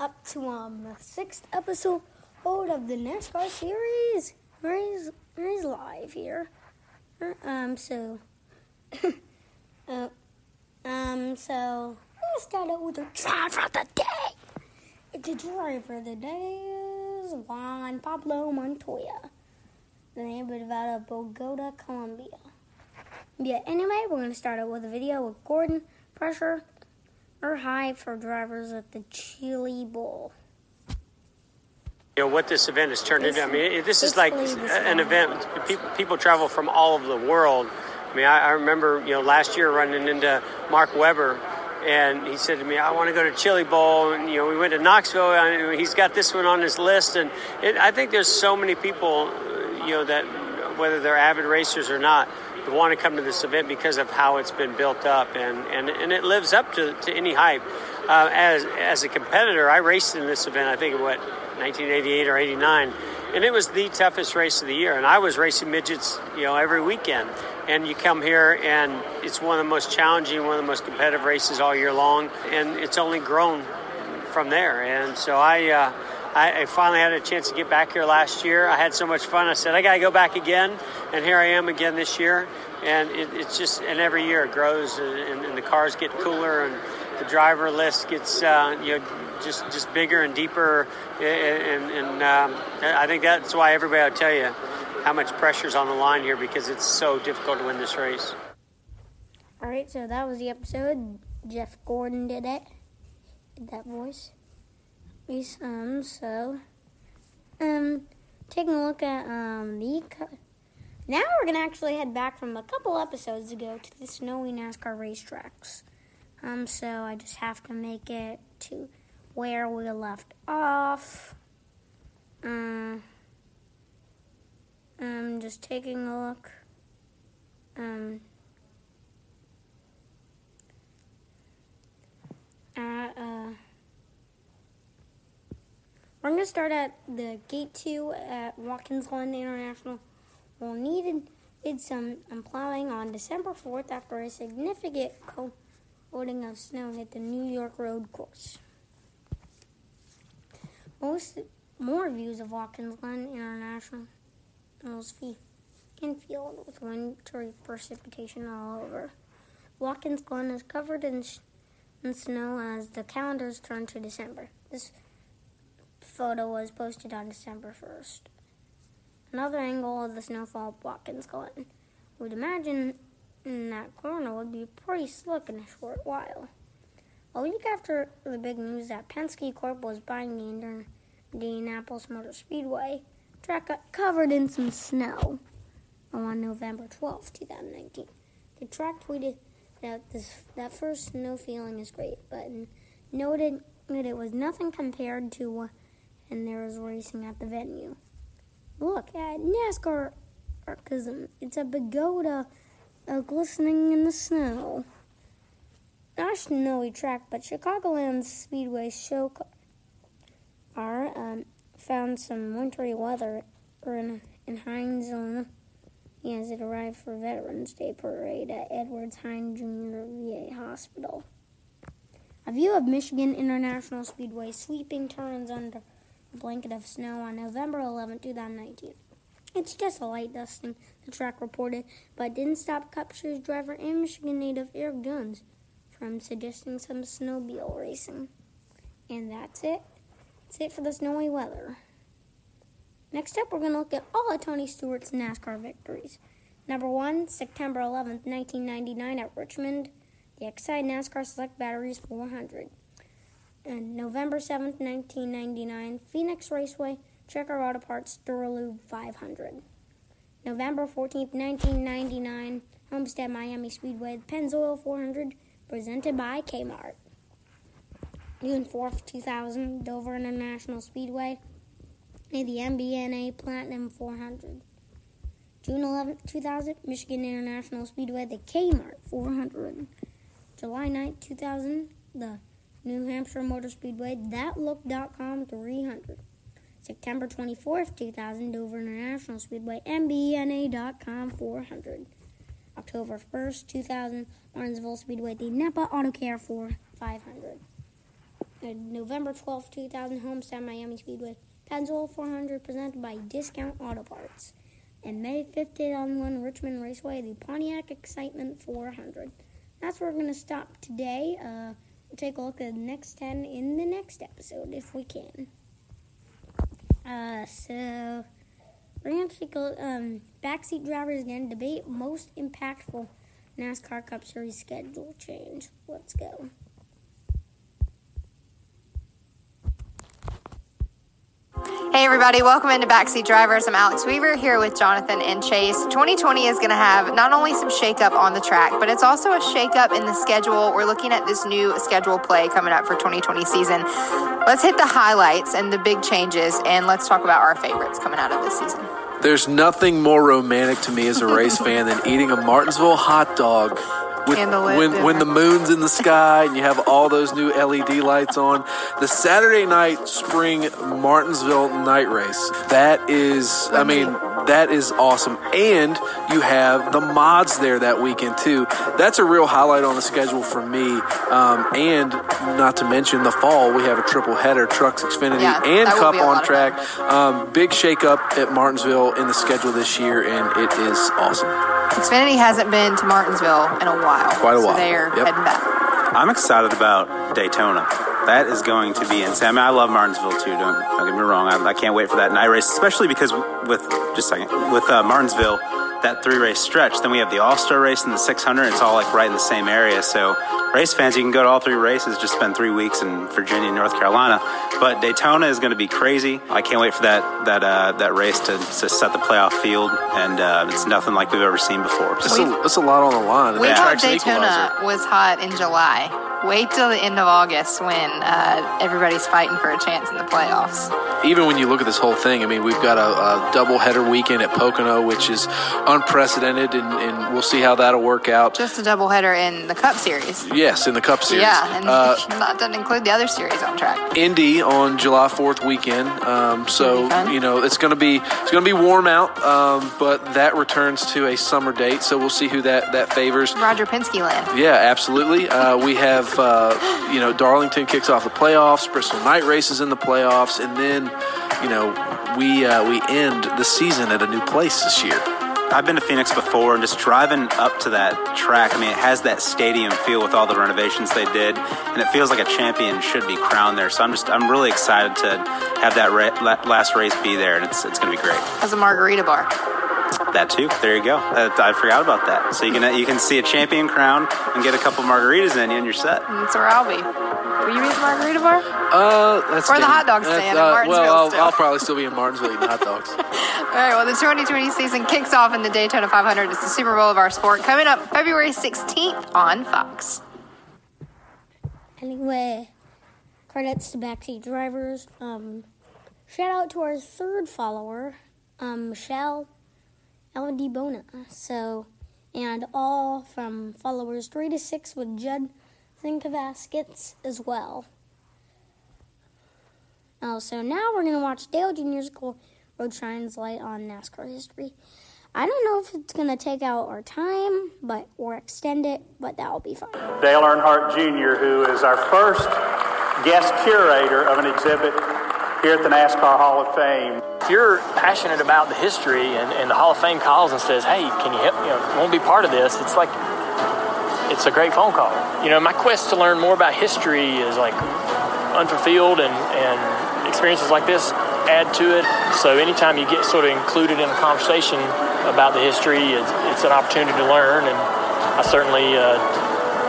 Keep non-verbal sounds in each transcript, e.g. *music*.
up to um the sixth episode of the NASCAR series. Mary's Mary's live here. Uh, Um, so, *laughs* uh, um, so let's start out with the driver of the day. The driver of the day is Juan Pablo Montoya, the neighborhood out of Bogota, Colombia. Yeah, anyway, we're gonna start out with a video with Gordon Pressure high for drivers at the Chili Bowl. you know what this event has turned into. I mean, this is like this an event. People, people travel from all over the world. I mean, I, I remember you know last year running into Mark Webber and he said to me, "I want to go to Chili Bowl." And you know, we went to Knoxville, and he's got this one on his list. And it, I think there's so many people, you know, that whether they're avid racers or not, that want to come to this event because of how it's been built up, and and, and it lives up to, to any hype. Uh, as as a competitor, I raced in this event. I think what 1988 or 89, and it was the toughest race of the year. And I was racing midgets, you know, every weekend. And you come here, and it's one of the most challenging, one of the most competitive races all year long, and it's only grown from there. And so I. Uh, I, I finally had a chance to get back here last year. I had so much fun. I said I got to go back again, and here I am again this year. And it, it's just, and every year it grows, and, and the cars get cooler, and the driver list gets, uh, you know, just just bigger and deeper. And, and um, I think that's why everybody will tell you how much pressure's on the line here because it's so difficult to win this race. All right, so that was the episode. Jeff Gordon did it. Did that voice. He's, um, so, um, taking a look at, um, the, co- now we're gonna actually head back from a couple episodes ago to the snowy NASCAR racetracks. Um, so I just have to make it to where we left off. Um, I'm just taking a look. Um, at, uh, we're going to start at the gate two at Watkins Glen International. We'll needed did some plowing on December 4th after a significant coating of snow hit the New York road course. Most more views of Watkins Glen International field with wintry precipitation all over. Watkins Glen is covered in, sh- in snow as the calendars turn to December. This photo was posted on December 1st. Another angle of the snowfall at Watkins Glen. We'd imagine that corner would be pretty slick in a short while. A week after the big news that Penske Corp was buying the Indianapolis Motor Speedway, track got covered in some snow on November 12, 2019. The track tweeted that this that first snow feeling is great, but noted that it was nothing compared to when there was racing at the venue. Look at NASCAR Archism. It's a pagoda uh, glistening in the snow. Not a snowy track, but Chicagoland Speedway show car um, found some wintry weather in, in Illinois, as it arrived for Veterans Day parade at Edwards Hines Jr. VA Hospital. A view of Michigan International Speedway sweeping turns under blanket of snow on November 11, 2019. It's just a light dusting, the track reported, but didn't stop Cup Series driver and Michigan native Erik Jones from suggesting some snowmobile racing. And that's it. That's it for the snowy weather. Next up, we're going to look at all of Tony Stewart's NASCAR victories. Number one, September 11th, 1999 at Richmond, the Exide NASCAR Select Batteries 400. And November 7th, 1999, Phoenix Raceway, Checker Auto Parts Duralube 500. November 14th, 1999, Homestead Miami Speedway, Pennzoil 400, presented by Kmart. June 4th, 2000, Dover International Speedway, the MBNA Platinum 400. June 11th, 2000, Michigan International Speedway, the Kmart 400. July 9th, 2000, the New Hampshire Motor Speedway, thatlook.com 300. September 24th, 2000, Dover International Speedway, MBNA.com 400. October 1st, 2000, Martinsville Speedway, the Napa Auto Care for 500. November 12th, 2000, Homestead, Miami Speedway. Pennzoil 400 presented by Discount Auto Parts. And May 5th, 2001, Richmond Raceway, the Pontiac Excitement 400. That's where we're going to stop today. Uh, take a look at the next 10 in the next episode if we can. Uh, so, we're going to take a um, backseat drivers again, debate most impactful NASCAR Cup Series schedule change. Let's go. Hey everybody, welcome into Backseat Drivers. I'm Alex Weaver here with Jonathan and Chase. 2020 is going to have not only some shakeup on the track, but it's also a shakeup in the schedule. We're looking at this new schedule play coming up for 2020 season. Let's hit the highlights and the big changes, and let's talk about our favorites coming out of this season. There's nothing more romantic to me as a race fan than eating a Martinsville hot dog with, when when the moon's in the sky and you have all those new LED lights on. The Saturday night spring Martinsville night race. That is, I mean, that is awesome. And you have the mods there that weekend too. That's a real highlight on the schedule for me. Um, and not to mention the fall, we have a triple header: Trucks, Xfinity, Yeah, and Cup be a lot on track. Um, big shakeup at Martinsville in the schedule this year, and it is awesome. Xfinity hasn't been to Martinsville in a while. Quite a So while. they're Yep. heading back. I'm excited about Daytona. That is going to be insane. I mean, I love Martinsville too. Don't, don't get me wrong. I, I can't wait for that night race, especially because with just a second with uh, Martinsville, that three race stretch. Then we have the All Star race and the 600. It's all like right in the same area. So race fans, you can go to all three races. Just spend three weeks in Virginia and North Carolina. But Daytona is going to be crazy. I can't wait for that that uh, that race to, to set the playoff field, and uh, it's nothing like we've ever seen before. It's a, it's a lot on the line. and We that thought track's an Daytona equalizer. was hot in July. Wait till the end of August when uh, everybody's fighting for a chance in the playoffs. Even when you look at this whole thing, I mean, we've got a, a double header weekend at Pocono, which is unprecedented, and, and we'll see how that'll work out. Just a doubleheader in the Cup Series. Yes, in the Cup Series. Yeah, and Uh, *laughs* that doesn't include the other series on track. Indy on July Fourth weekend. Um, so That'll be fun. you know it's going to be it's going to be warm out, um, but that returns to a summer date. So we'll see who that that favors. Roger Penske land. Yeah, absolutely. Uh, we have uh, you know Darlington kicks off the playoffs, Bristol night races in the playoffs, and then you know we uh, we end the season at a new place this year. I've been to Phoenix before, and just driving up to that track, I mean, it has that stadium feel with all the renovations they did, and it feels like a champion should be crowned there. So I'm just, I'm really excited to have that ra- last race be there, and it's, it's going to be great. As a margarita bar. That too. There you go. Uh, I forgot about that. So you can, you can see a champion crown and get a couple margaritas in you, and you're set. That's where I'll be. Will you be at the margarita bar? Uh, that's Or the hot dog stand in uh, Martinsville Well, I'll, still. I'll probably still be in Martinsville eating hot dogs. *laughs* All right, well, the 2020 season kicks off in the Daytona 500. It's the Super Bowl of our sport coming up February 16th on Fox. Anyway, credits to backseat drivers. Um, shout out to our third follower, um, Michelle LD Bona. So, and all from followers three to six with Judd Thinkavaskets as well. Oh, so now we're gonna watch Dale Jr.'s Glory Road shines light on NASCAR history. I don't know if it's gonna take out our time, but or extend it, but that'll be fine. Dale Earnhardt Jr., who is our first guest curator of an exhibit here at the NASCAR Hall of Fame. If you're passionate about the history and, and the Hall of Fame calls and says, hey, can you help, you know, want to be part of this, it's like, it's a great phone call. You know, my quest to learn more about history is like unfulfilled and, and experiences like this add to it. So anytime you get sort of included in a conversation about the history, it's, it's an opportunity to learn. And I certainly uh,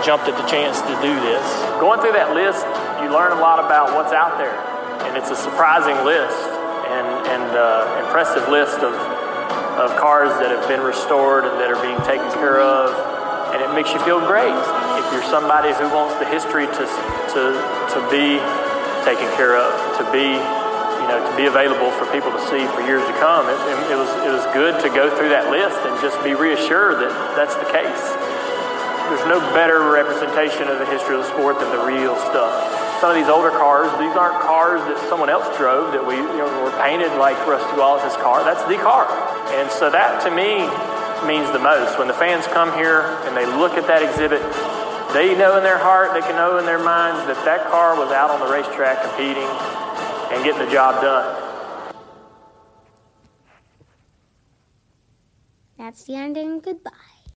jumped at the chance to do this. Going through that list, you learn a lot about what's out there. And it's a surprising list and, and uh, impressive list of, of cars that have been restored and that are being taken care of. And it makes you feel great if you're somebody who wants the history to, to, to be taken care of, to be you know, to be available for people to see for years to come. It, it, was, it was good to go through that list and just be reassured that that's the case. There's no better representation of the history of the sport than the real stuff some of these older cars, these aren't cars that someone else drove that we you know, were painted like Rusty Wallace's car. That's the car. And so that to me means the most. When the fans come here and they look at that exhibit, they know in their heart, they can know in their minds that that car was out on the racetrack competing and getting the job done. That's the ending. Goodbye.